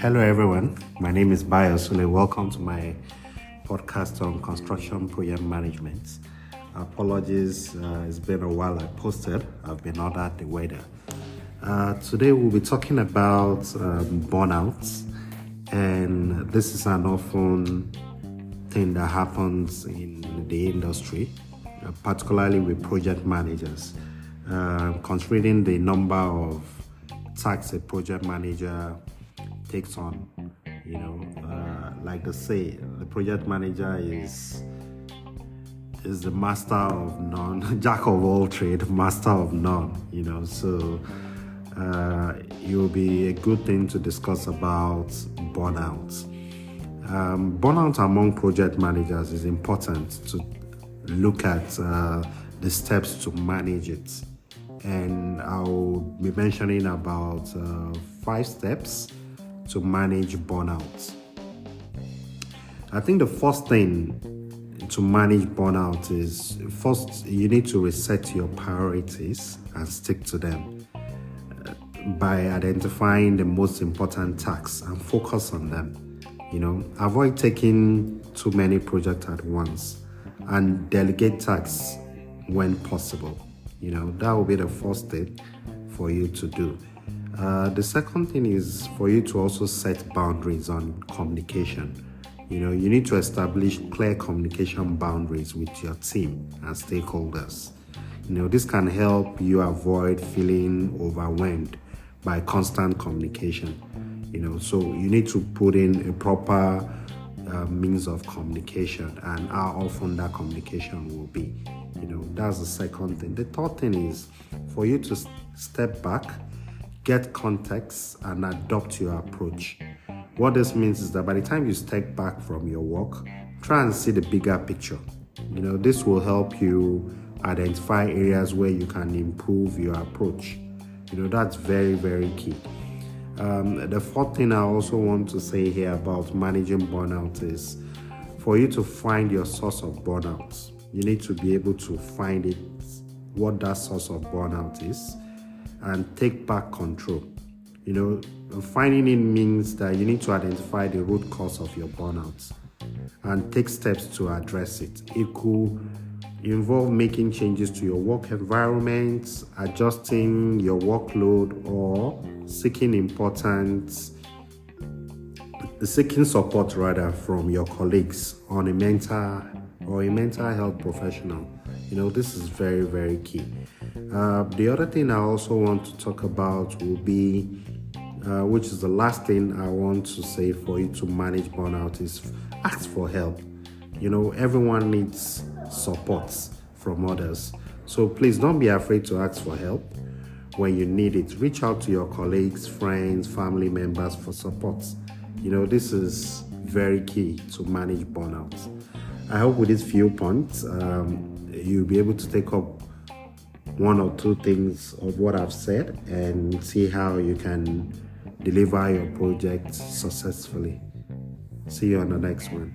Hello, everyone. My name is Bayo Sule. Welcome to my podcast on construction project management. Apologies, uh, it's been a while I posted. I've been under the weather. Uh, today, we'll be talking about um, burnouts, and this is an often thing that happens in the industry, uh, particularly with project managers. Uh, considering the number of tasks a project manager takes on. You know, uh, like they say, the project manager is is the master of none, jack of all trade, master of none. You know, so uh, it will be a good thing to discuss about burnout. Um, burnout among project managers is important to look at uh, the steps to manage it, and I'll be mentioning about uh, five steps to manage burnout. I think the first thing to manage burnout is first you need to reset your priorities and stick to them uh, by identifying the most important tasks and focus on them. You know, avoid taking too many projects at once and delegate tasks when possible. You know, that will be the first thing for you to do. Uh, the second thing is for you to also set boundaries on communication. You know, you need to establish clear communication boundaries with your team and stakeholders. You know, this can help you avoid feeling overwhelmed by constant communication. You know, so you need to put in a proper uh, means of communication and how often that communication will be. You know, that's the second thing. The third thing is for you to step back get context and adopt your approach. What this means is that by the time you step back from your work, try and see the bigger picture. You know, this will help you identify areas where you can improve your approach. You know, that's very, very key. Um, the fourth thing I also want to say here about managing burnout is for you to find your source of burnout, you need to be able to find it, what that source of burnout is and take back control. You know, finding it means that you need to identify the root cause of your burnout and take steps to address it. It could involve making changes to your work environment, adjusting your workload, or seeking important seeking support rather from your colleagues on a mental or a mental health professional. You know, this is very, very key. Uh, the other thing I also want to talk about will be, uh, which is the last thing I want to say for you to manage burnout, is ask for help. You know, everyone needs support from others. So please don't be afraid to ask for help when you need it. Reach out to your colleagues, friends, family members for support. You know, this is very key to manage burnout. I hope with these few points, um, you'll be able to take up one or two things of what I've said and see how you can deliver your project successfully. See you on the next one.